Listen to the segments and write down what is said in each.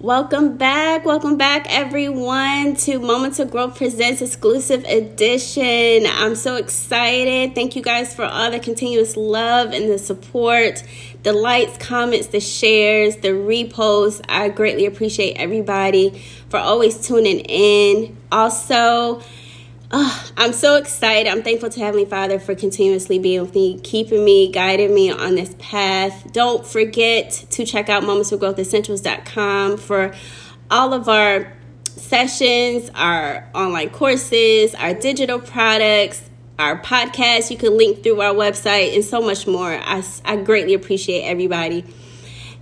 Welcome back. Welcome back, everyone, to Moments of Growth Presents exclusive edition. I'm so excited. Thank you guys for all the continuous love and the support, the likes, comments, the shares, the reposts. I greatly appreciate everybody for always tuning in. Also, Oh, I'm so excited. I'm thankful to Heavenly Father for continuously being with me, keeping me, guiding me on this path. Don't forget to check out momentsofgrowthessentials.com for all of our sessions, our online courses, our digital products, our podcast. You can link through our website and so much more. I, I greatly appreciate everybody.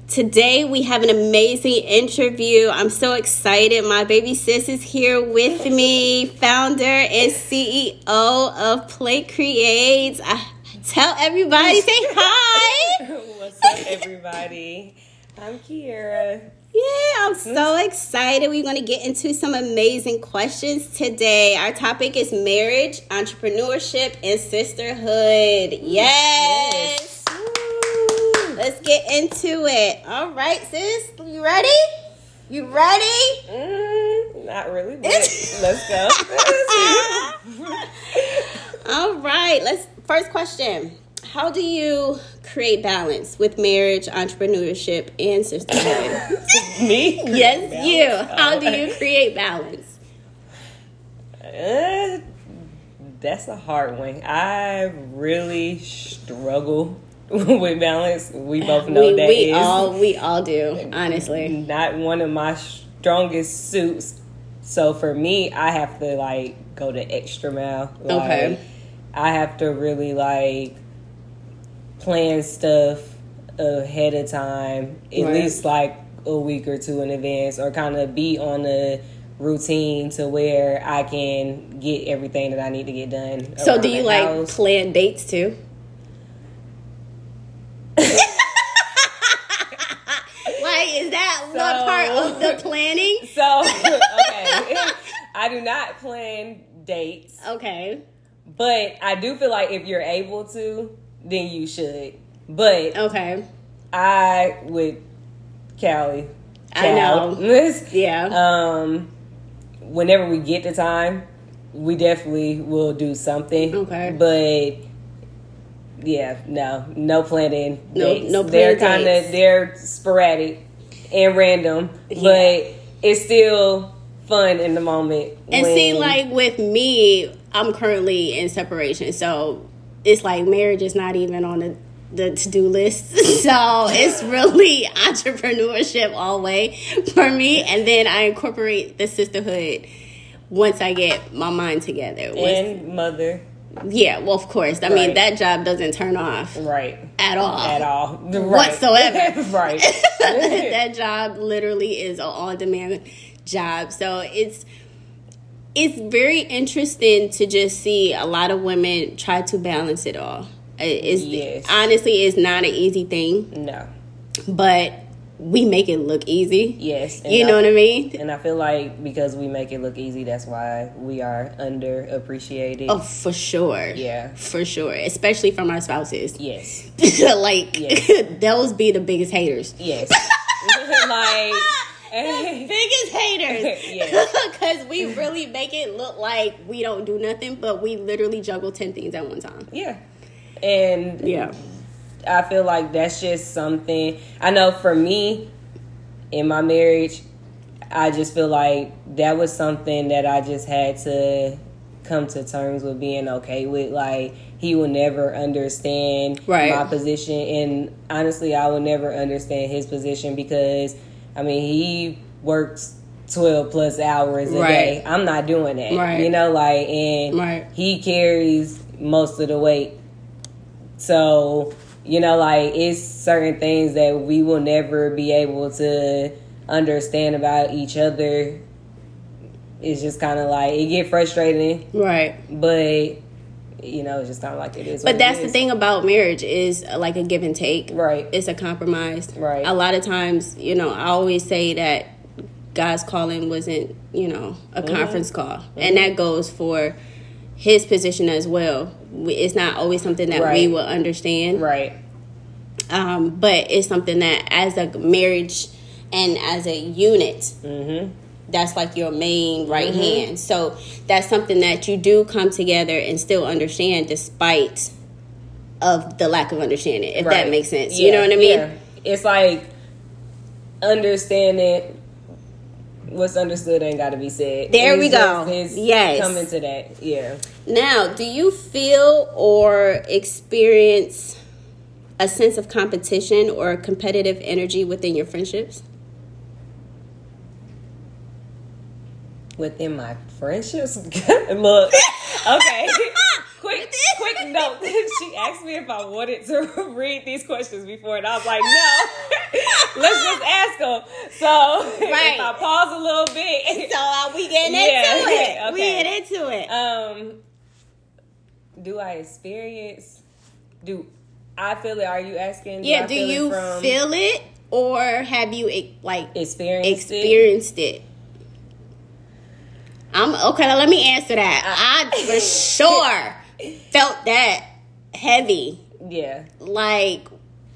Today we have an amazing interview. I'm so excited. My baby sis is here with me, founder and CEO of PlateKreatez. I tell everybody, say hi. What's up, everybody? I'm Kiera. Yeah, I'm so excited. We're going to get into some amazing questions today. Our topic is marriage, entrepreneurship, and sisterhood. Yes. yes. Let's get into it. All right, sis, you ready? You ready? Mm, not really, let's go. All right, let's. First question: How do you create balance with marriage, entrepreneurship, and sisterhood? Me? Yes, balance? you. How do you create balance? Uh, that's a hard one. I really struggle with balance. We both know we, that we all we all do. Honestly, not one of my strongest suits. So for me, I have to like go the extra mile. Like, okay, I have to really like plan stuff ahead of time, at right. least like a week or two in advance, or kind of be on a routine to where I can get everything that I need to get done. So, do you like house. plan dates too? Like, is that so, one part of the planning? So, okay. I do not plan dates. Okay. But I do feel like if you're able to, then you should. But okay, I would, Callie. I know. yeah. Um, whenever we get the time, we definitely will do something. Okay. But yeah, no, no planning. No, dates. no. They're kind of they're sporadic and random, yeah. but it's still fun in the moment. And when... see, like with me, I'm currently in separation, so it's like marriage is not even on the the to do list. so it's really entrepreneurship all way for me, and then I incorporate the sisterhood once I get my mind together. Once, and mother yeah, well, of course. I right. mean, that job doesn't turn off. Right. At all. At all. Right. Whatsoever. right. that job literally is an on demand job. So it's it's very interesting to just see a lot of women try to balance it all. It's yes. honestly it's not an easy thing. No. But we make it look easy. Yes. You know what I mean? And I feel like because we make it look easy, that's why we are underappreciated. Oh, for sure. Yeah. For sure. Especially from our spouses. Yes. like, yes. those be the biggest haters. Yes. like, the biggest haters. Because we really make it look like we don't do nothing, but we literally juggle 10 things at one time. Yeah. And yeah I feel like that's just something I know for me in my marriage, I just feel like that was something that I just had to come to terms with being okay with. Like he will never understand right. my position, and honestly, I will never understand his position because I mean he works 12 plus hours a right. day. I'm not doing that. Right. You know, like, and right. he carries most of the weight. So you know, like it's certain things that we will never be able to understand about each other. It's just kind of like it get frustrating, right? But you know, it's just kind of like it is. But that's the thing about marriage is uh, like a give and take, right? It's a compromise, right? A lot of times, you know, I always say that God's calling wasn't, you know, a mm-hmm. conference call, mm-hmm. and that goes for his position as well. It's not always something that right. we will understand. Right. Um, but it's something that as a marriage and as a unit. Mm-hmm. That's like your main right hand. So that's something that you do come together and still understand despite of the lack of understanding, if that makes sense. you know what I mean? yeah. It's like understanding what's understood ain't got to be said. There we go. just- it's Yes. coming to that. Yeah. Now, do you feel or experience a sense of competition or competitive energy within your friendships? Within my friendships, look. Okay. quick, quick note. she asked me if I wanted to read these questions before, and I was like, no. Let's just ask them. So Right. if I pause a little bit, So are we getting Yeah, into it? We get into it. Um, do I experience? Do I feel it? Are you asking? yeah, I do feel it you from feel it or have you like experienced experienced it? I'm okay. Let me answer that. I for sure felt that heavy. Yeah, Like,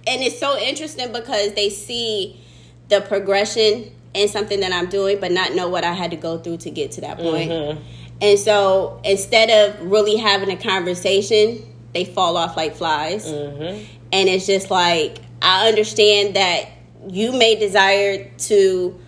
and it's so interesting because they see the progression in something that I'm doing, but not know what I had to go through to get to that point. Mm-hmm. And so instead of really having a conversation, they fall off like flies. Mm-hmm. And it's just like, I understand that you may desire to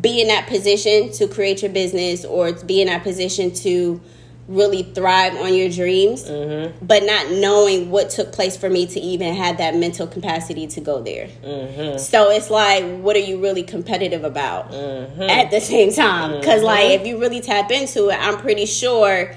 be in that position to create your business or to be in that position to really thrive on your dreams, Mm-hmm. but not knowing what took place for me to even have that mental capacity to go there. Mm-hmm. So it's like, what are you really competitive about Mm-hmm. at the same time? Because, like, if you really tap into it, I'm pretty sure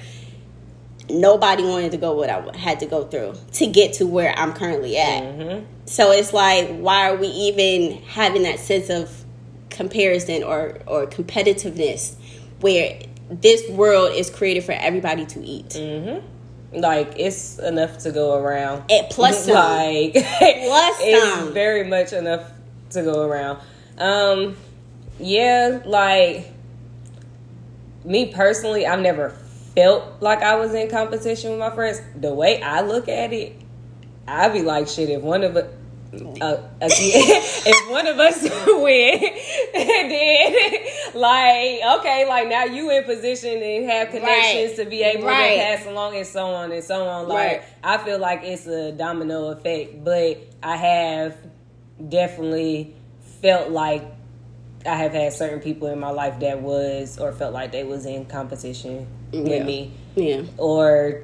nobody wanted to go what I had to go through to get to where I'm currently at. Mm-hmm. So it's like, why are we even having that sense of comparison or or competitiveness where this world is created for everybody to eat? Mm-hmm. Like it's enough to go around. It plus some. like Plus it's some. very much enough to go around. Um, yeah, like me personally, I've never felt like I was in competition with my friends. The way I look at it, I'd be like, shit, if one of us. Uh, if one of us win, then like okay, like now you in position and have connections Right. to be able Right. to pass along and so on and so on. Like Right. I feel like it's a domino effect, but I have definitely felt like I have had certain people in my life that was or felt like they was in competition Yeah. with me Yeah. or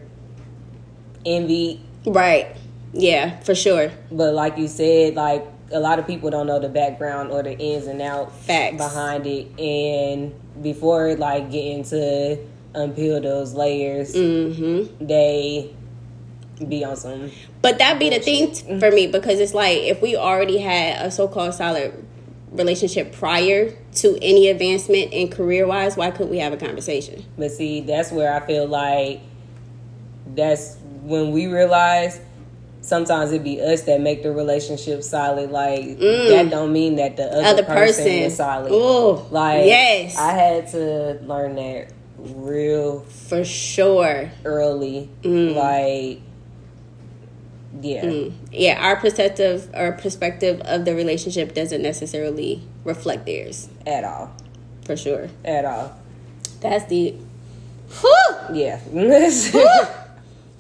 envy. Right. Yeah, for sure. But like you said, like a lot of people don't know the background or the ins and outs Facts. behind it, and before like getting to unpeel those layers, Mm-hmm. they be on some. But that be the thing t- for me because it's like if we already had a so-called solid relationship prior to any advancement in career-wise, why couldn't we have a conversation? But see, that's where I feel like that's when we realize sometimes it be us that make the relationship solid. Like that don't mean that the other, Mm. Other person, person, is solid. Ooh, Like yes, I had to learn that real for sure. early. Mm. Like yeah. Yeah, our perspective or perspective of the relationship doesn't necessarily reflect theirs, At all. for sure. At all. That's the. Whew! Yeah.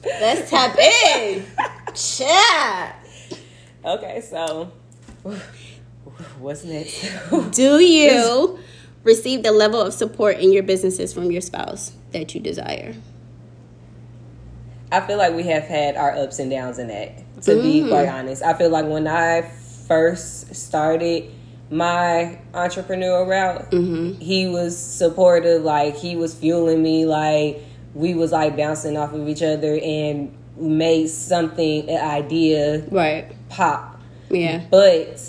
Let's tap in. Chat. okay, so what's next? Do you receive the level of support in your businesses from your spouse that you desire? I feel like we have had our ups and downs in that, to be mm. quite honest. I feel like when I first started my entrepreneurial route, mm-hmm. he was supportive, like he was fueling me, like we was like bouncing off of each other and made something, an idea Right. pop. Yeah. But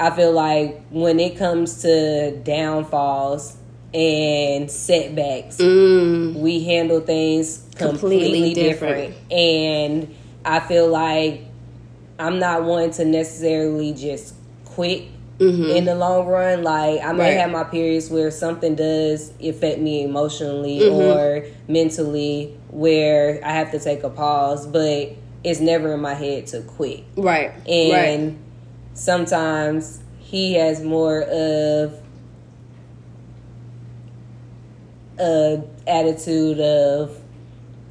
I feel like when it comes to downfalls and setbacks, Mm. we handle things completely, Completely different. different. And I feel like I'm not one to necessarily just quit in the long run. Like I may Mm-hmm. Right. have my periods where something does affect me emotionally Mm-hmm. or mentally where I have to take a pause, but it's never in my head to quit Right. and right. sometimes he has more of a attitude of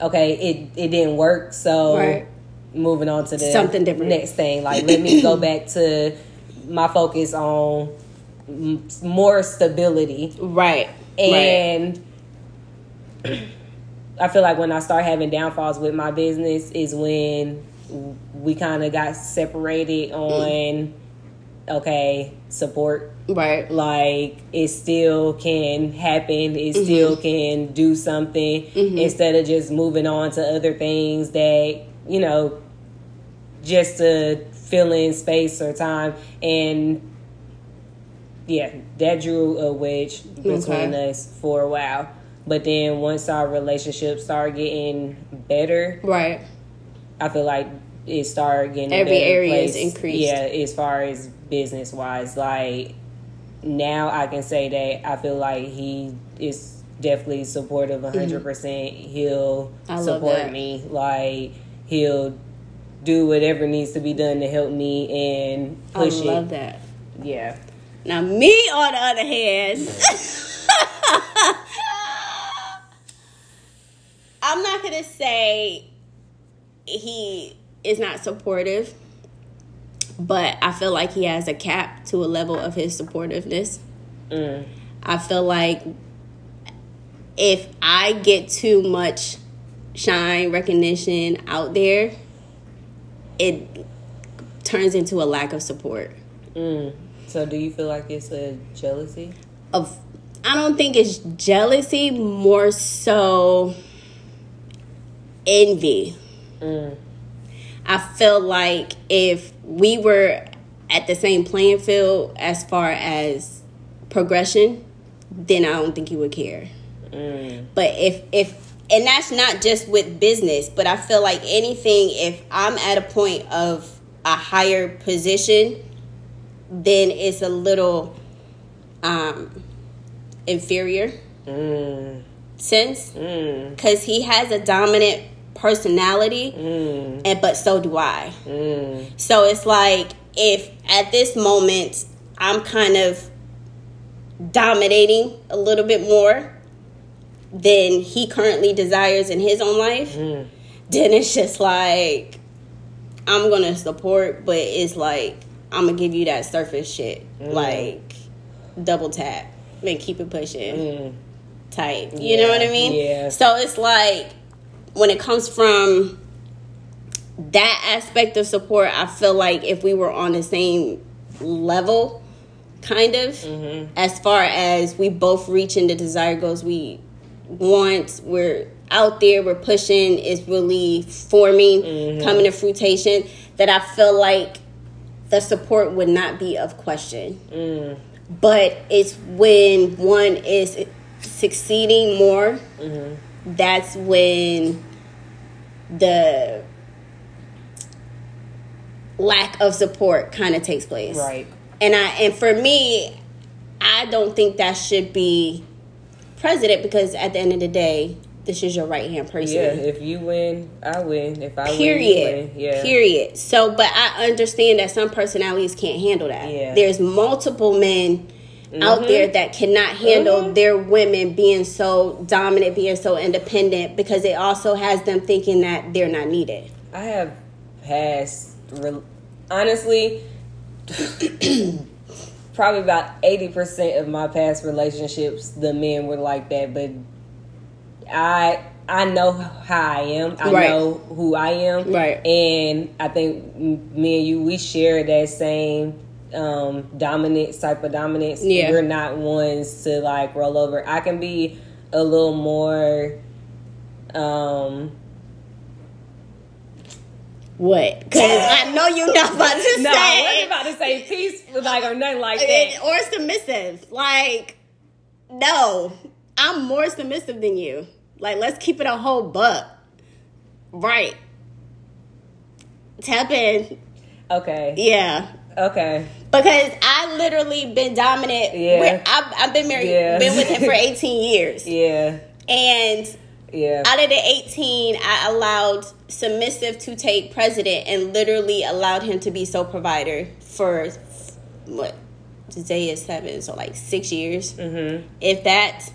okay, it it didn't work, so Right. moving on to the Something different. next thing. Like let me go back to my focus on m- more stability Right. right. and I feel like when I start having downfalls with my business is when we kind of got separated on okay support Right. like it still can happen it mm-hmm. still can do something mm-hmm. instead of just moving on to other things that you know just to fill in space or time and yeah that drew a wedge between Okay. us for a while but then once our relationship started getting better Right. I feel like it started getting Every area is increased. Yeah, as far as business wise, like now I can say that I feel like he is definitely supportive. 100 percent. He'll Mm-hmm. Support that. me. Like he'll do whatever needs to be done to help me and push it. I love it. that. Yeah. Now, me on the other hand, I'm not gonna say he is not supportive, but I feel like he has a cap to a level of his supportiveness. Mm. I feel like if I get too much shine recognition out there, it turns into a lack of support. Mm. So do you feel like it's a jealousy? of I don't think it's jealousy, more so envy. Mm. I feel like if we were at the same playing field as far as progression, then I don't think you would care. Mm. But if if and that's not just with business, but I feel like anything if I'm at a point of a higher position, then it's a little um inferior Mm. sense Mm. cuz he has a dominant personality Mm. and but so do I. Mm. So it's like if at this moment I'm kind of dominating a little bit more than he currently desires in his own life, Mm. then it's just like I'm gonna support, but it's like I'm gonna give you that surface shit, like double tap and keep it pushing Mm. tight. You know what I mean? yeah. So it's like when it comes from that aspect of support, I feel like if we were on the same level, kind of, Mm-hmm. as far as we both reaching the desired goals we want, we're out there, we're pushing, it's really forming, Mm-hmm. coming to fruition, that I feel like the support would not be of question Mm. but it's when one is succeeding more Mm-hmm. that's when the lack of support kind of takes place Right. and i and for me i don't think that should be president because at the end of the day this is your right hand person Yeah, if you win, I win. If I period win, you win. Yeah. period so but i understand that some personalities can't handle that Yeah. there's multiple men out there that cannot handle Mhm. their women being so dominant being so independent because it also has them thinking that they're not needed I have past, re- honestly, probably about 80% of my past relationships, the men were like that, but I. I know how I am. I Right. know who I am. Right. And I think me and you, we share that same um, dominance type of dominance. Yeah. We're not ones to like roll over. I can be a little more um what because i know you're not about to No, I say wasn't about to say peace, like or nothing like that. Or submissive. Like, no, I'm more submissive than you. Like, let's keep it a whole buck. Right. Tap in. Okay, Yeah. okay, Because I literally been dominant. Yeah. I've, I've been married, Yeah. been with him for 18 years. yeah, And yeah, out of the 18, I allowed submissive to take president and literally allowed him to be sole provider for what Zay is seven, so like six years, Mm-hmm. if that.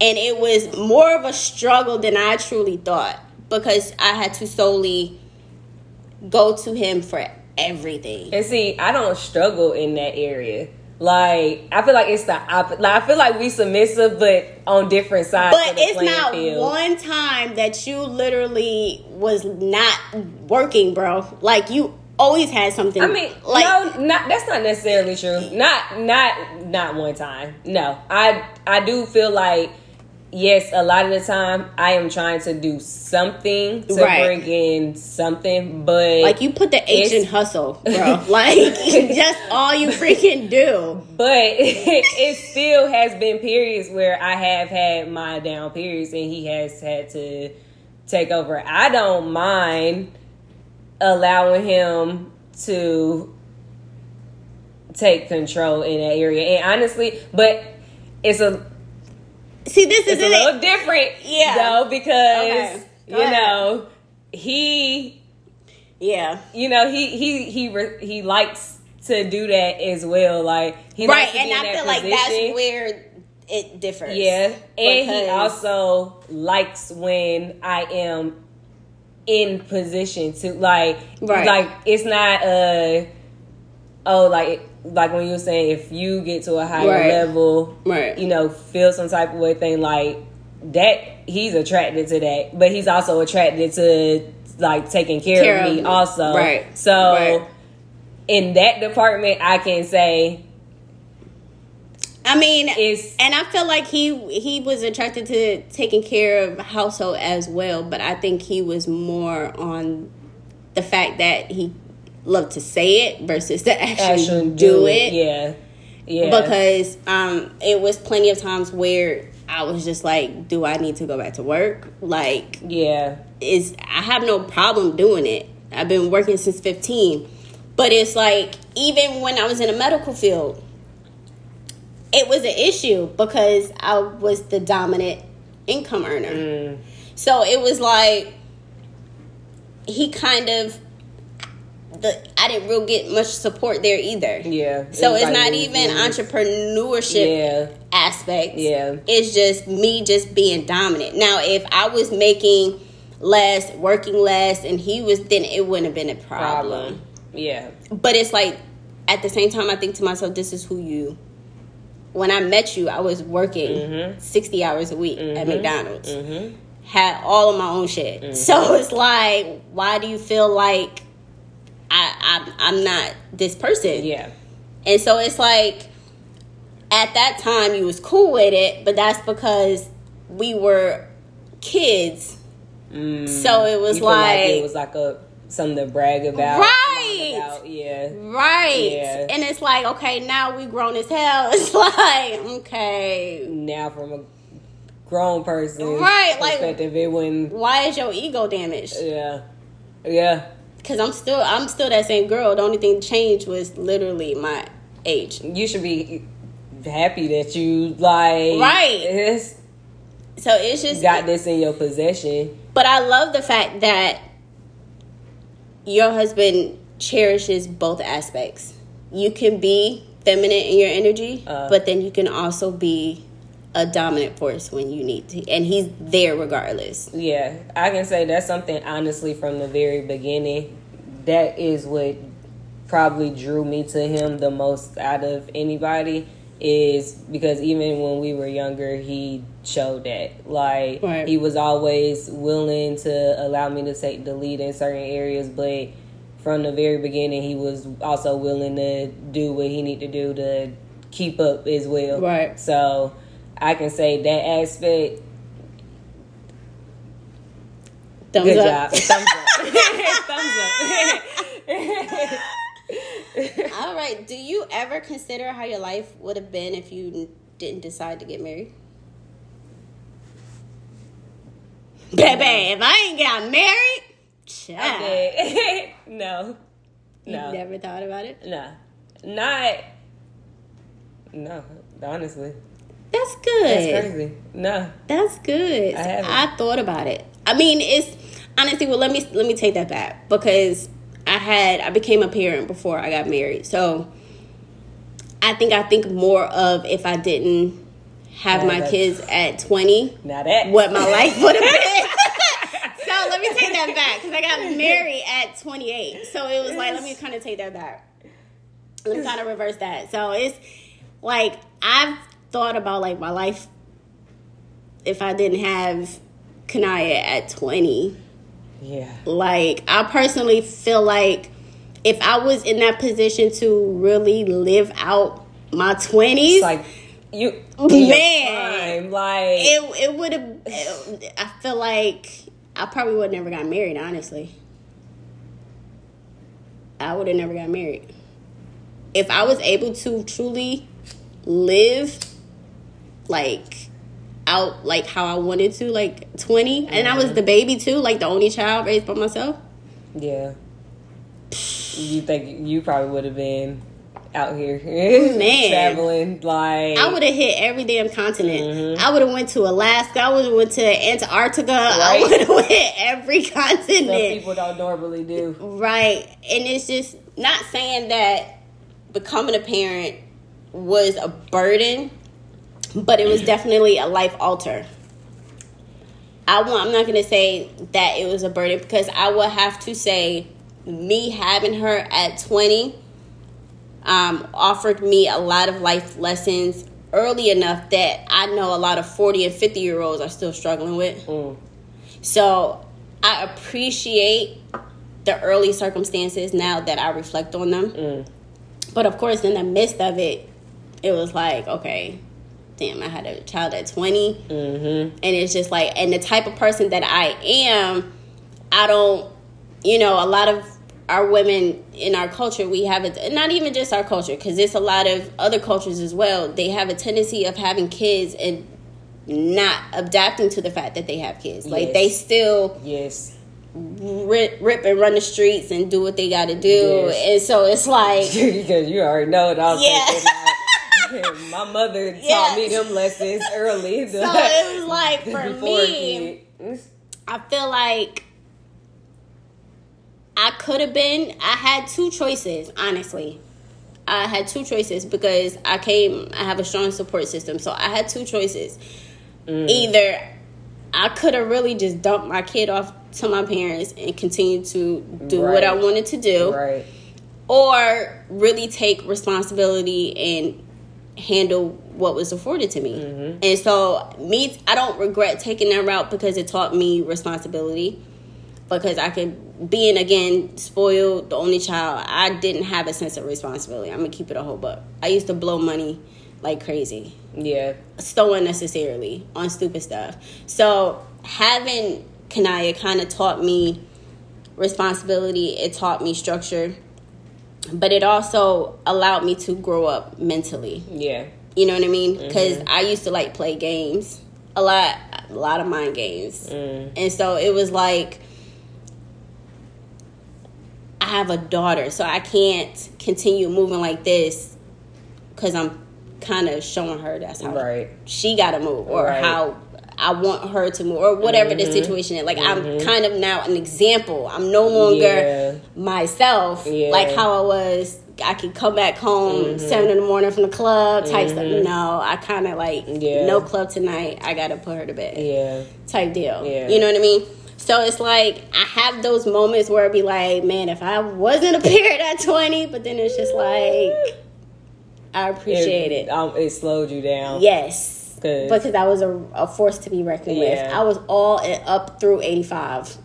And it was more of a struggle than I truly thought because I had to solely go to him for everything. And see, I don't struggle in that area. Like I feel like it's the opposite. Like, I feel like we submissive, but on different sides. But it's not field. one time that you literally was not working, bro. Like you always had something. I mean, like no, not that's not necessarily true. Not not not one time. No, I I do feel like yes, a lot of the time I am trying to do something to Right. bring in something, but like you put the H in hustle, bro. like just all you freaking do. but it still has been periods where I have had my down periods and he has had to take over. I don't mind allowing him to take control in that area. And honestly, but it's a See, this is a it. little different, Yeah. though, because Okay. you ahead. know he Yeah. you know he he he re- he likes to do that as well. Like he Right, likes to and I feel like that's where it differs. yeah, and he also likes when I am in position to like Right. like it's not uh oh like like when you were saying if you get to a higher Right. level Right. you know feel some type of way thing like that he's attracted to that but he's also attracted to like taking care, Care of me of- also right, so right. in that department i can say I mean, It's- and I feel like he he was attracted to taking care of household as well, but I think he was more on the fact that he loved to say it versus to actually, actually do, it. yeah yeah Because um, it was plenty of times where I was just like, "Do I need to go back to work?" Like, yeah is I have no problem doing it. I've been working since 15. But it's like even when I was in the medical field, it was an issue because I was the dominant income earner. Mm. So it was like he kind of the I didn't real get much support there either. yeah So it's not even entrepreneurship yeah aspect. Yeah. It's just me just being dominant. Now, if I was making less, working less, and he was, then it wouldn't have been a problem. problem yeah But it's like, at the same time, I think to myself, this is who you. When I met you, I was working Mhm. 60 hours a week at McDonald's. mm-hmm Had all of my own shit. So it's like, why do you feel like I, I'm, I'm not this person? yeah And so it's like at that time you was cool with it, but that's because we were kids. Mm. So it was feel like, it was like a something to brag about Right. about, yeah right. Yeah. And it's like, okay, now we grown as hell. It's like, okay, now from a grown person Right, like- perspective it wouldn't why is your ego damaged? yeah yeah Cuz I'm still I'm still that same girl. The only thing changed was literally my age. you should be happy that you like Right. it's, So it's just got this in your possession But I love the fact that your husband cherishes both aspects. You can be feminine in your energy, Uh. but then you can also be a dominant force when you need to. And he's there regardless. Yeah, I can say that's something honestly from the very beginning. That is what probably drew me to him the most out of anybody is because even when we were younger, he showed that. Like Right. he was always willing to allow me to take the lead in certain areas, but from the very beginning, he was also willing to do what he needed to do to keep up as well. Right. So I can say that aspect Thumbs Good up. job. Thumbs up. Thumbs up. All right. Do you ever consider how your life would have been if you didn't decide to get married? Baby, if I ain't got married, child. Okay. no. You never thought about it? No. Not. No. Honestly, That's good. that's crazy. No. That's good. I haven't. I thought about it. I mean, it's honestly. Well, let me let me take that back because I had I became a parent before I got married, so I think I think more of if I didn't have Yeah, my that's- kids at 20, Now that what my life would have been. so let me take that back because I got married at 28. So it was like, let me kind of take that back. Let me kind of reverse that. So it's like I've thought about like my life if I didn't have Kanaya at 20. Yeah. Like I personally feel like if I was in that position to really live out my 20s, It's like you Man. man. like it it would have. I feel like I probably would have never got married. Honestly, I would have never got married if I was able to truly live like out like how I wanted to, like twenty, and I was the baby too, like the only child raised by myself. Yeah. You think you probably would have been out here Man. traveling like I would have hit every damn continent. Mm-hmm. I would have went to Alaska. I would have went to Antarctica. I would have went every continent. people don't normally do. Right. And it's just not saying that becoming a parent was a burden, but it was definitely a life alter. I want, I'm not going to say that it was a burden because I would have to say me having her at 20 um, offered me a lot of life lessons early enough that I know a lot of 40 and 50 year olds are still struggling with. Mm. So I appreciate the early circumstances now that I reflect on them. Mm. But of course, in the midst of it, it was like, okay, damn, I had a child at 20. Mm-hmm. And it's just like, and the type of person that I am, I don't, you know, a lot of our women in our culture, we have it, not even just our culture, because it's a lot of other cultures as well. They have a tendency of having kids and not adapting to the fact that they have kids. Like Yes. they still Yes. rip, rip and run the streets and do what they got to do. Yes. And so it's like, because you already know it all. Yeah. My mother taught me them lessons early. so it was like for me, kids. I feel like I could have been. I had two choices, honestly. I had two choices because I came. I have a strong support system, so I had two choices. Mm. Either I could have really just dumped my kid off to my parents and continued to do what I wanted to do, Right. or really take responsibility and handle what was afforded to me. Mm-hmm. And so me I don't regret taking that route because it taught me responsibility. Because I could being again spoiled, the only child, I didn't have a sense of responsibility. I'm gonna keep it a whole buck. I used to blow money like crazy Yeah. so unnecessarily on stupid stuff. So having Kanaya kind of taught me responsibility. It taught me structure, but it also allowed me to grow up mentally. Yeah. You know what I mean? Because I used to like play games a lot, a lot of mind games, Mm. and so it was like. I have a daughter, so I can't continue moving like this because I'm kind of showing her that's how Right. she got to move or Right. how I want her to move or whatever the Mhm. situation is. Like I'm Mhm. kind of now an example. I'm no longer Yeah. myself Yeah. like how I was. I could come back home seven in the morning from the club type stuff. Mhm. No, I kind of like Yeah. no club tonight. I gotta put her to bed Yeah. type deal. Yeah. You know what I mean? So it's like I have those moments where I'd be like, man, if I wasn't a parent at twenty, but then it's just like I appreciate it. Um, it slowed you down. Yes. 'Cause- Because I was a, a force to be reckoned with. I was all in, up through 85.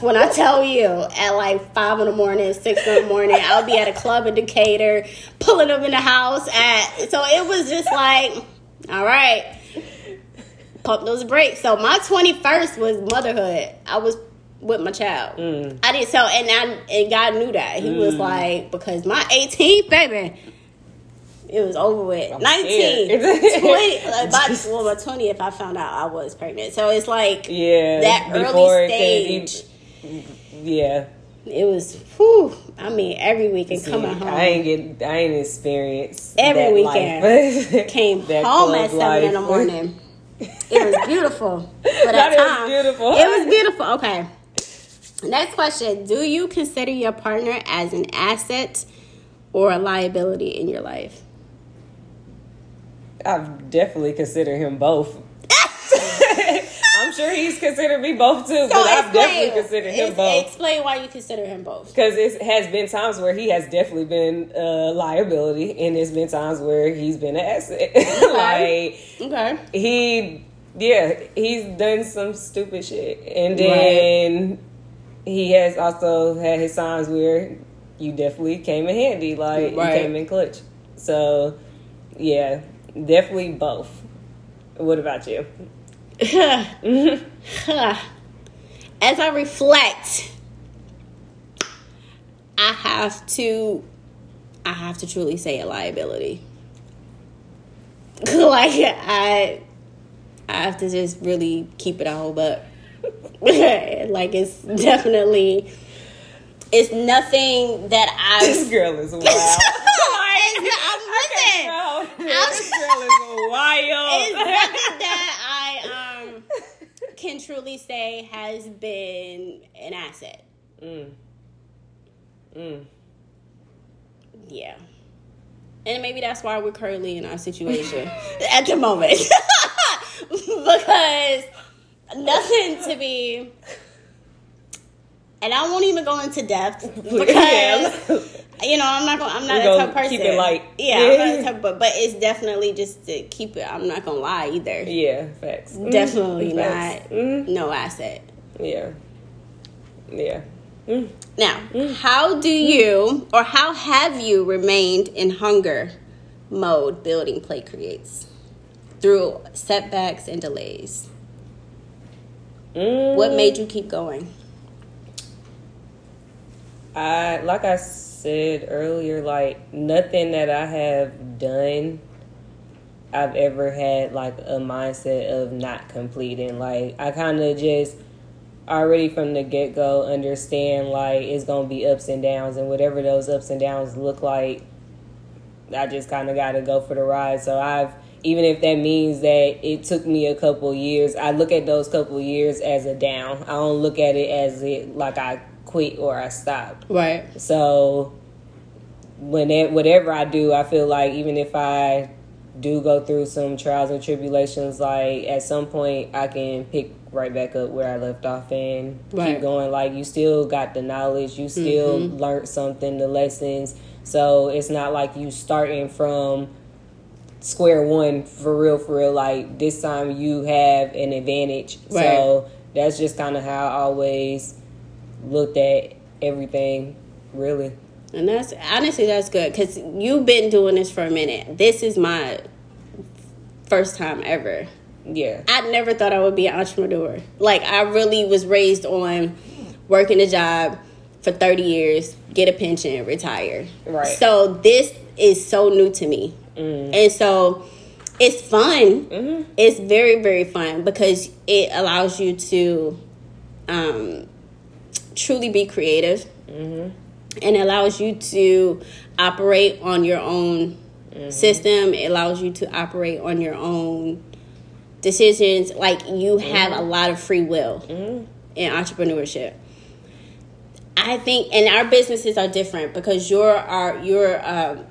when I tell you, at like 5 in the morning, 6 in the morning, I'll be at a club in Decatur, pulling up in the house. at. So it was just like, all right, pump those brakes. So my 21st was motherhood. I was with my child. Mm. I didn't so and I and God knew that. He was Mm. like, because my 18th baby, it was over with. I'm 19, 20, like by, well, by 20 if I found out I was pregnant. So it's like Yeah. that early stage. yeah. It was, whew, I mean, every weekend See, coming home. I ain't get. I ain't experienced Every weekend. life. came home at seven in the morning. It was beautiful. For that, time, beautiful. It was beautiful. Okay. Next question: Do you consider your partner as an asset or a liability in your life? I've definitely considered him both. I'm sure he's considered me both too, so but I've definitely considered him both. Explain why you consider him both. Because it has been times where he has definitely been a liability, and there's been times where he's been an asset. Okay. like, okay, he, yeah, he's done some stupid shit, and then right. he has also had his times where you definitely came in handy, like right. you came in clutch. So, yeah, definitely both. What about you? As I reflect, I have to I have to truly say a liability. like I I have to just really keep it all up. like it's definitely it's nothing that I This girl is wild. I'm, listen, this girl is wild. It's nothing that I um, can truly say has been an asset. Mm. Mm. Yeah. And maybe that's why we're currently in our situation at the moment. because nothing to be and I won't even go into depth because you know, I'm not gonna. I'm not a tough person. Keep it light. Yeah, I'm not a tough, but but it's definitely just to keep it. I'm not gonna lie either. Yeah, facts. Definitely mm, facts. not. Mm. No asset. Yeah. Yeah. Mm. Now, mm. how do you or how have you remained in hunger mode building PlateKreatez through setbacks and delays? What made you keep going? I like I said earlier, like nothing that I have done, I've ever had like a mindset of not completing. Like I kind of just already from the get go understand like it's gonna be ups and downs, and whatever those ups and downs look like, I just kind of got to go for the ride. So I've even if that means that it took me a couple years, I look at those couple years as a down. I don't look at it as it like I quit or I stopped. Right. So when it, whatever I do, I feel like even if I do go through some trials and tribulations, like at some point I can pick right back up where I left off and right. keep going. Like you still got the knowledge, you still mm-hmm. learned something, the lessons. So it's not like you starting from square one for real, for real. Like this time you have an advantage. Right. So that's just kind of how I always looked at everything, really. And that's honestly that's good because you've been doing this for a minute. This is my first time ever. Yeah, I never thought I would be an entrepreneur. Like I really was raised on working a job for thirty years, get a pension, retire. Right. So this is so new to me, mm. and so it's fun. Mm-hmm. It's very very fun because it allows you to um, truly be creative mm-hmm. and allows you to operate on your own mm-hmm. system. It allows you to operate on your own decisions. Like you have a lot of free will in entrepreneurship. I think, and our businesses are different because you're our you're um,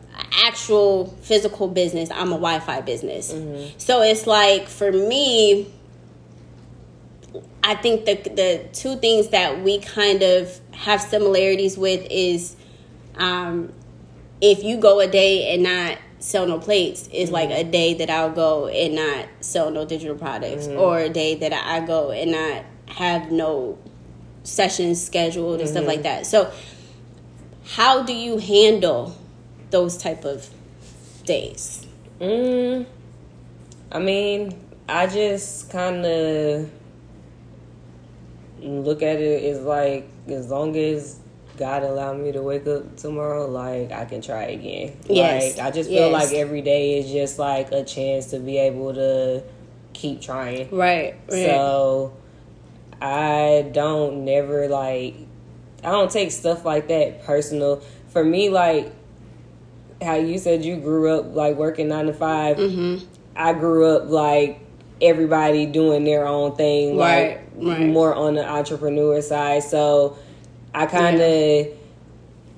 actual physical business. I'm a Wi-Fi business, mm-hmm. so it's like for me I think the the two things that we kind of have similarities with is um, if you go a day and not sell no plates is mm-hmm. like a day that I'll go and not sell no digital products mm-hmm. or a day that I go and not have no sessions scheduled and mm-hmm. stuff like that. So how do you handle those type of days? Mm, I mean, I just kind of look at it as like as long as God allow me to wake up tomorrow, like I can try again. Yes. Like I just feel yes. like every day is just like a chance to be able to keep trying. Right. right. So I don't never like I don't take stuff like that personal. For me, like how you said you grew up like working nine to 5 mm-hmm. I grew up like everybody doing their own thing, right, like right. more on the entrepreneur side. So I kind of. Yeah.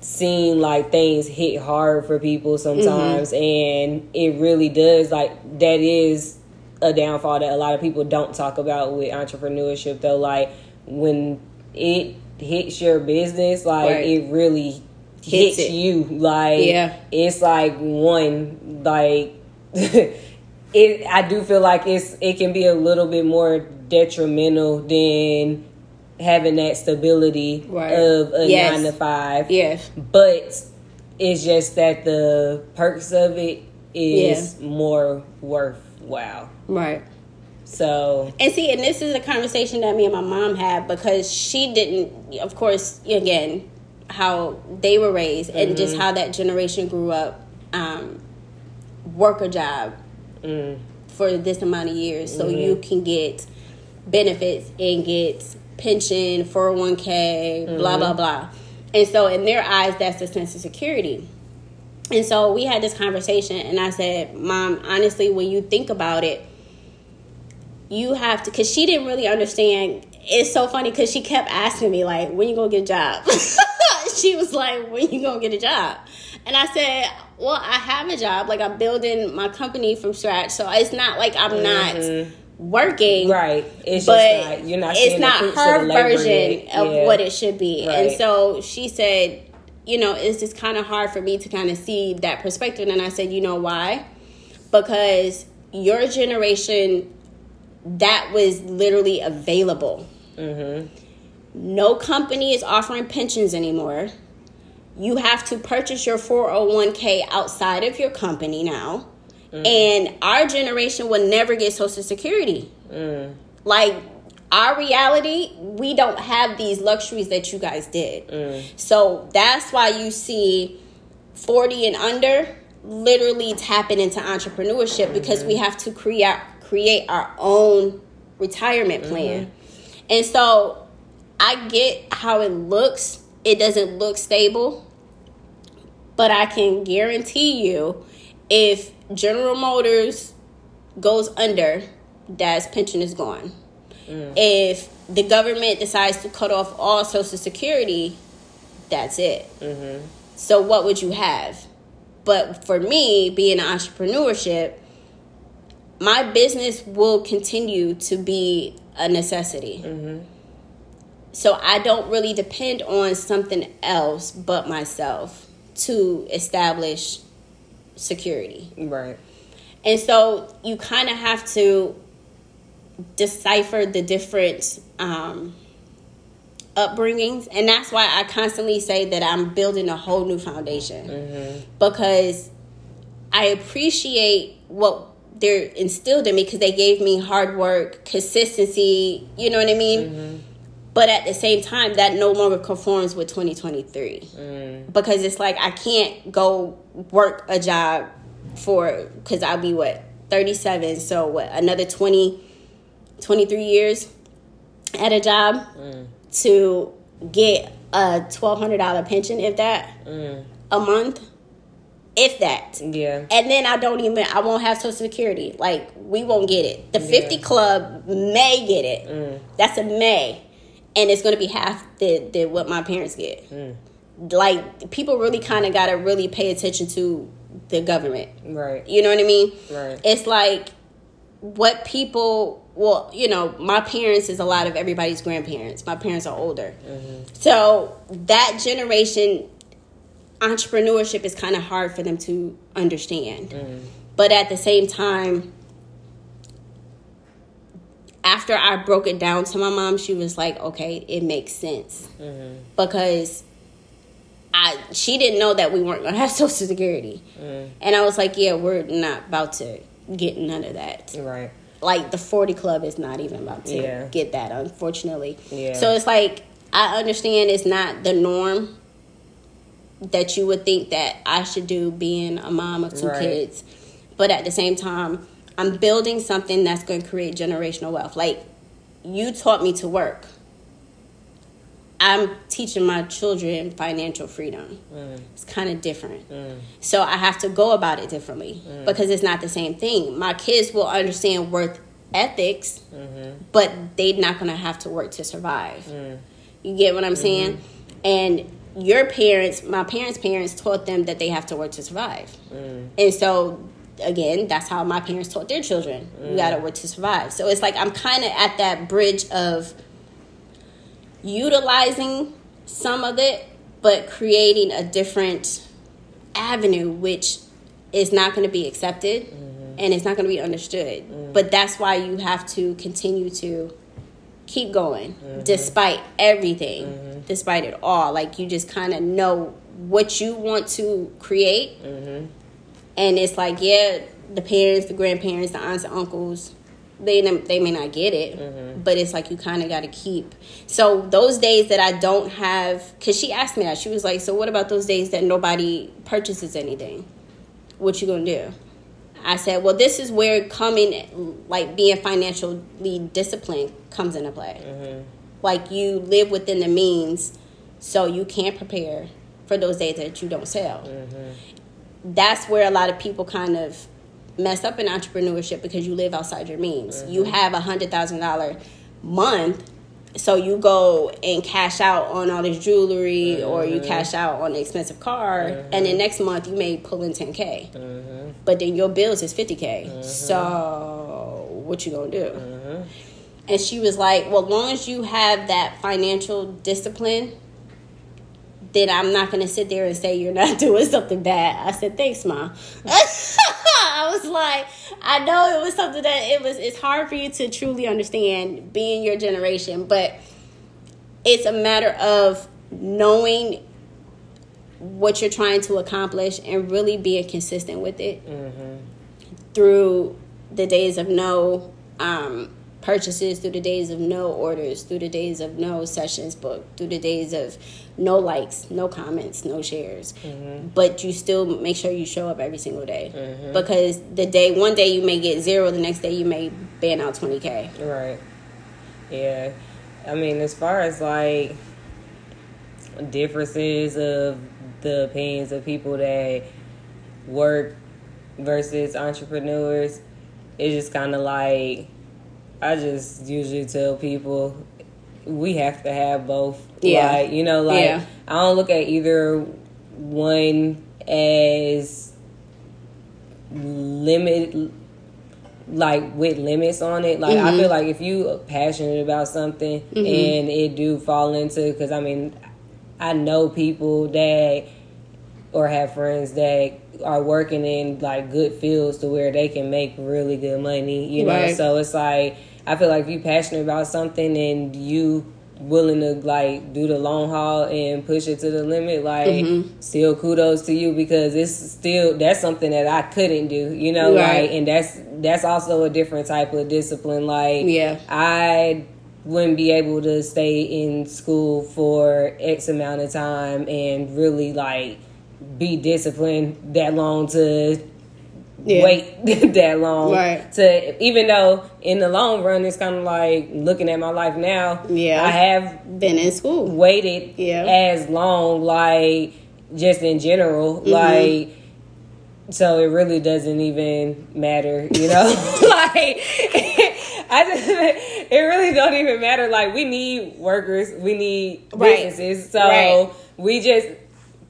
seem like things hit hard for people sometimes mm-hmm. and it really does like that is a downfall that a lot of people don't talk about with entrepreneurship though like when it hits your business like right. it really hits, hits it. you like yeah it's like one like it i do feel like it's it can be a little bit more detrimental than having that stability right. of a yes. nine to five. Yes. But it's just that the perks of it is yeah. more worthwhile. Right. So and see, and this is a conversation that me and my mom had because she didn't, of course, again, how they were raised and mm-hmm. just how that generation grew up, um, work a job mm. for this amount of years, so mm-hmm. you can get benefits and get pension, 401k, mm-hmm. blah, blah, blah. And so, in their eyes, that's a sense of security. And so, we had this conversation, and I said, Mom, honestly, when you think about it, you have to, because she didn't really understand. It's so funny because she kept asking me, like, when you gonna get a job? she was like, when you gonna get a job? And I said, well, I have a job. Like, I'm building my company from scratch. So it's not like I'm mm-hmm. not working. Right. It's but just not, you're not it's not her version of yeah. what it should be. Right. And so she said, you know, it's just kind of hard for me to kind of see that perspective. And I said, you know why? Because your generation, that was literally available. Mm-hmm. No company is offering pensions anymore. You have to purchase your 401k outside of your company now. Mm. And our generation will never get Social Security. Mm. Like, our reality, we don't have these luxuries that you guys did. Mm. So that's why you see 40 and under literally tapping into entrepreneurship mm-hmm. because we have to create create our own retirement plan. Mm-hmm. And so I get how it looks. It doesn't look stable. But I can guarantee you if General Motors goes under, Dad's pension is gone. Mm. If the government decides to cut off all Social Security, that's it. Mm-hmm. So, what would you have? But for me, being an entrepreneurship, my business will continue to be a necessity. Mm-hmm. So, I don't really depend on something else but myself to establish security. Right. And so you kind of have to decipher the different um, upbringings. And that's why I constantly say that I'm building a whole new foundation mm-hmm. because I appreciate what they're instilled in me because they gave me hard work, consistency, you know what I mean? Mm-hmm. But at the same time, that no longer conforms with 2023 mm. because it's like I can't go work a job for because I'll be what 37, so what another 20, 23 years at a job mm. to get a twelve hundred dollar pension, if that, mm. a month, if that. Yeah. And then I don't even I won't have Social Security. Like we won't get it. The fifty yeah. club may get it. Mm. That's a May and it's going to be half the, the what my parents get. Mm. Like people really kind of got to really pay attention to the government. Right. You know what I mean? Right. It's like what people well, you know, my parents is a lot of everybody's grandparents. My parents are older. Mm-hmm. So that generation entrepreneurship is kind of hard for them to understand. Mm. But at the same time, after I broke it down to my mom, she was like, "Okay, it makes sense," mm-hmm. because I she didn't know that we weren't gonna have Social Security, mm. and I was like, "Yeah, we're not about to get none of that." Right. Like the Forty Club is not even about to yeah. get that, unfortunately. Yeah. So it's like I understand it's not the norm that you would think that I should do being a mom of two right. kids, but at the same time I'm building something that's going to create generational wealth. Like you taught me to work. I'm teaching my children financial freedom. Mm. It's kind of different. Mm. So I have to go about it differently mm. because it's not the same thing. My kids will understand worth ethics, mm-hmm. but they're not going to have to work to survive. Mm. You get what I'm saying? Mm-hmm. And your parents, my parents' parents taught them that they have to work to survive. Mm. And so again, that's how my parents taught their children. Mm. You got to work to survive. So it's like I'm kind of at that bridge of utilizing some of it, but creating a different avenue, which is not going to be accepted mm-hmm. and it's not going to be understood. Mm. But that's why you have to continue to keep going mm-hmm. despite everything, mm-hmm. despite it all. Like you just kind of know what you want to create. And it's like, yeah, the parents, the grandparents, the aunts and uncles, they they may not get it, mm-hmm. but it's like you kind of got to keep. So those days that I don't have, because she asked me that, she was like, "So what about those days that nobody purchases anything? What you gonna do?" I said, "Well, this is where coming, like being financially disciplined, comes into play. Mm-hmm. Like you live within the means, so you can prepare for those days that you don't sell." Mm-hmm. That's where a lot of people kind of mess up in entrepreneurship because you live outside your means. Mm-hmm. You have a hundred thousand dollar month, so you go and cash out on all this jewelry mm-hmm. or you mm-hmm. cash out on an expensive car, mm-hmm. and then next month you may pull in ten k, mm-hmm. but then your bills is fifty k. Mm-hmm. So what you gonna do? And she was like, "Well, long as you have that financial discipline." Then I'm not gonna sit there and say you're not doing something bad. I said, thanks, mom. I was like, I know it was something that it was. It's hard for you to truly understand being your generation, but it's a matter of knowing what you're trying to accomplish and really being consistent with it mm-hmm. through the days of no um, purchases, through the days of no orders, through the days of no sessions booked, through the days of no likes, no comments, no shares. Mm-hmm. But you still make sure you show up every single day. Mm-hmm. Because the day, one day you may get zero, the next day you may ban out 20K. Right. Yeah. I mean, as far as like differences of the opinions of people that work versus entrepreneurs, it's just kind of like I just usually tell people we have to have both. Yeah. Like, you know, like yeah. I don't look at either one as limit like with limits on it like mm-hmm. i feel like if you are passionate about something mm-hmm. and it do fall into because i mean i know people that or have friends that are working in like good fields to where they can make really good money you know right. so it's like I feel like if you're passionate about something and you willing to like do the long haul and push it to the limit like mm-hmm. still kudos to you because it's still that's something that I couldn't do you know right. like and that's that's also a different type of discipline like yeah I wouldn't be able to stay in school for X amount of time and really like be disciplined that long to yeah. wait that long. Right. To even though in the long run it's kind of like looking at my life now. Yeah. I have been in school. Waited yeah. as long like just in general mm-hmm. like so it really doesn't even matter, you know? like I just it really don't even matter like we need workers, we need businesses. Right. So right. we just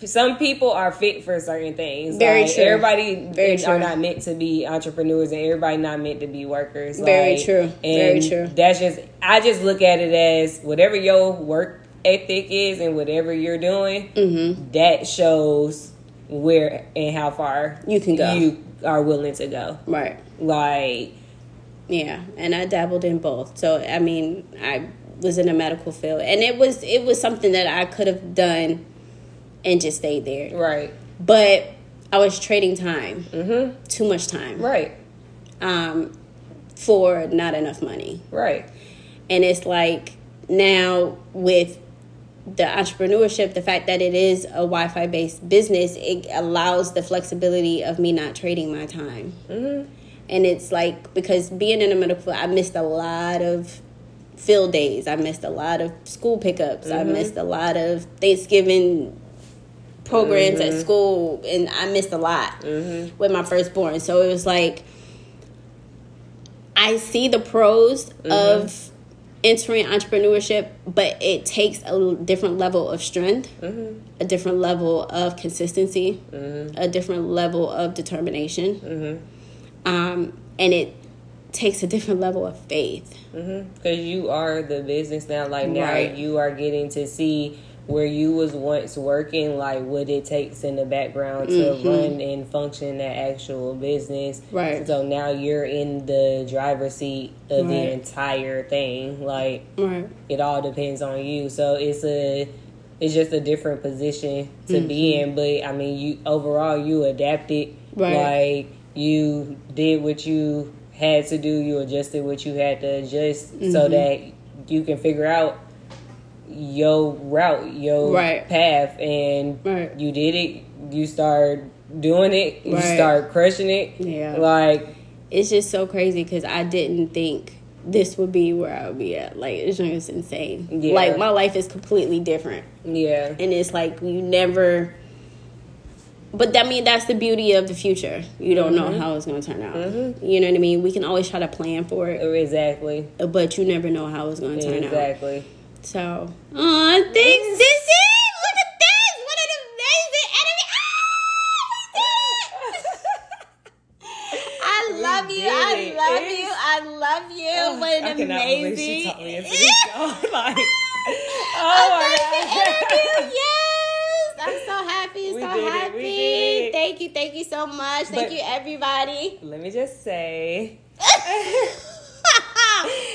some people are fit for certain things. Very like, true. Everybody Very true. are not meant to be entrepreneurs, and everybody not meant to be workers. Very like, true. Very true. That's just I just look at it as whatever your work ethic is and whatever you're doing, mm-hmm. that shows where and how far you can go. You are willing to go. Right. Like. Yeah, and I dabbled in both. So I mean, I was in a medical field, and it was it was something that I could have done and just stayed there. Right. But I was trading time. Mm-hmm. Too much time. Right. Um, for not enough money. Right. And it's like now with the entrepreneurship, the fact that it is a Wi Fi based business, it allows the flexibility of me not trading my time. Mm-hmm. And it's like, because being in a medical, I missed a lot of field days. I missed a lot of school pickups. Mm-hmm. I missed a lot of Thanksgiving programs mm-hmm. at school, and I missed a lot mm-hmm. with my firstborn. So it was like I see the pros mm-hmm. of entering entrepreneurship, but it takes a different level of strength, Mm-hmm. a different level of consistency, Mm-hmm. a different level of determination, um, and it takes a different level of faith. Because you are the business now. Like now, Right. you are getting to see where you was once working, like what it takes in the background to mm-hmm. run and function that actual business. Right. So now you're in the driver's seat of the entire thing. Like Right. it all depends on you. So it's a it's just a different position to be mm-hmm. in. But I mean, you overall you adapted. Right. Like you did what you had to do. You adjusted what you had to adjust so mm-hmm. that you can figure out your route, your Right. path, and Right. you did it. You start doing it. You Right. start crushing it. Yeah. Like It's just so crazy because I didn't think this would be where I would be at. Like, it's just insane. Yeah. Like, my life is completely different. yeah, and it's like you never but I mean that's the beauty of the future. You don't know mm-hmm. how it's going to turn out. Mm-hmm. You know what I mean? We can always try to plan for it, exactly, but you never know how it's going to turn out. exactly. So, oh, thanks, Sissy. Look at this. What an amazing enemy. Ah, I love you. I love It's- you. I love you. what an believe amazing. talked me like, oh my god. yes, I'm so happy, We so did it, we happy. Thank you, thank you so much. Thank But- you, everybody. Let me just say,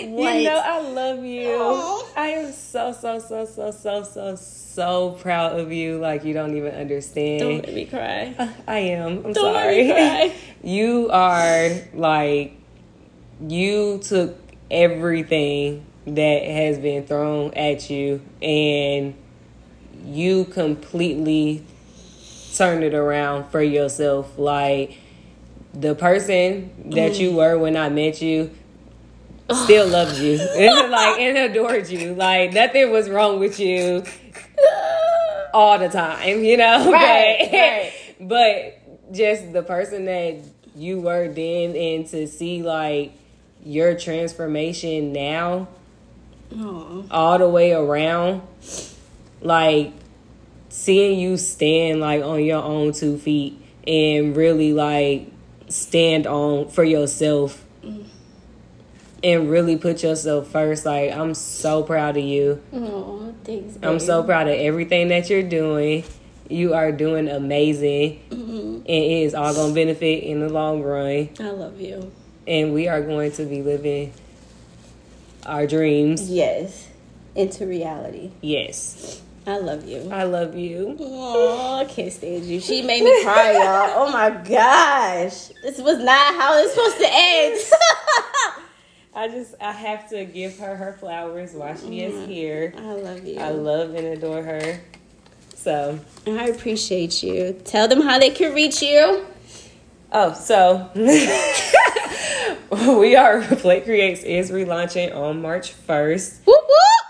you know, I love you. Aw. I am so, so, so, so, so, so, so proud of you. Like you don't even understand. Don't let me cry. I am. I'm Don't let sorry. me cry. you are like you took everything that has been thrown at you and you completely turned it around for yourself. Like the person that you mm. were when I met you still loved you. like and adored you. Like nothing was wrong with you all the time, you know? Right, but, right. but just the person that you were then and to see like your transformation now Aw. all the way around like seeing you stand like on your own two feet and really like stand on for yourself and really put yourself first like i'm so proud of you Aw, thanks. i'm so proud of everything that you're doing you are doing amazing Mhm. and it is all gonna benefit in the long run I love you. and we are going to be living our dreams Yes, into reality. yes I love you. i love you Oh, I can't stand you. She made me cry, y'all. Oh my gosh. This was not how it's supposed to end. I just I have to give her her flowers while she is here. I love you. I love and adore her. So, I appreciate you. Tell them how they can reach you. oh, so we are PlateKreatez is relaunching on March first.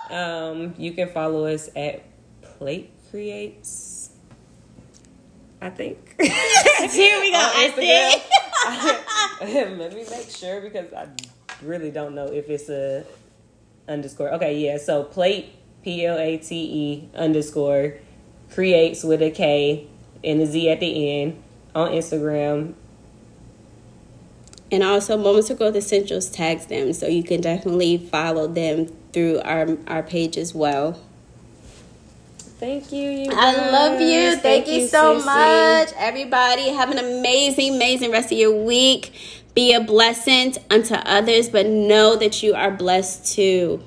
Um, you can follow us at Plate Creates. I think. Here we go. I Instagram. think. Let me make sure because I really don't know if it's a underscore. Okay, yeah. So plate P L A T E underscore creates with a K and a Z at the end on Instagram. And also, Moments of Growth Essentials tags them, so you can definitely follow them through our our page as well. Thank you. you I love you. guys. Thank, you, so Sissy. much, everybody. Have an amazing, amazing rest of your week. Be a blessing unto others, but know that you are blessed too.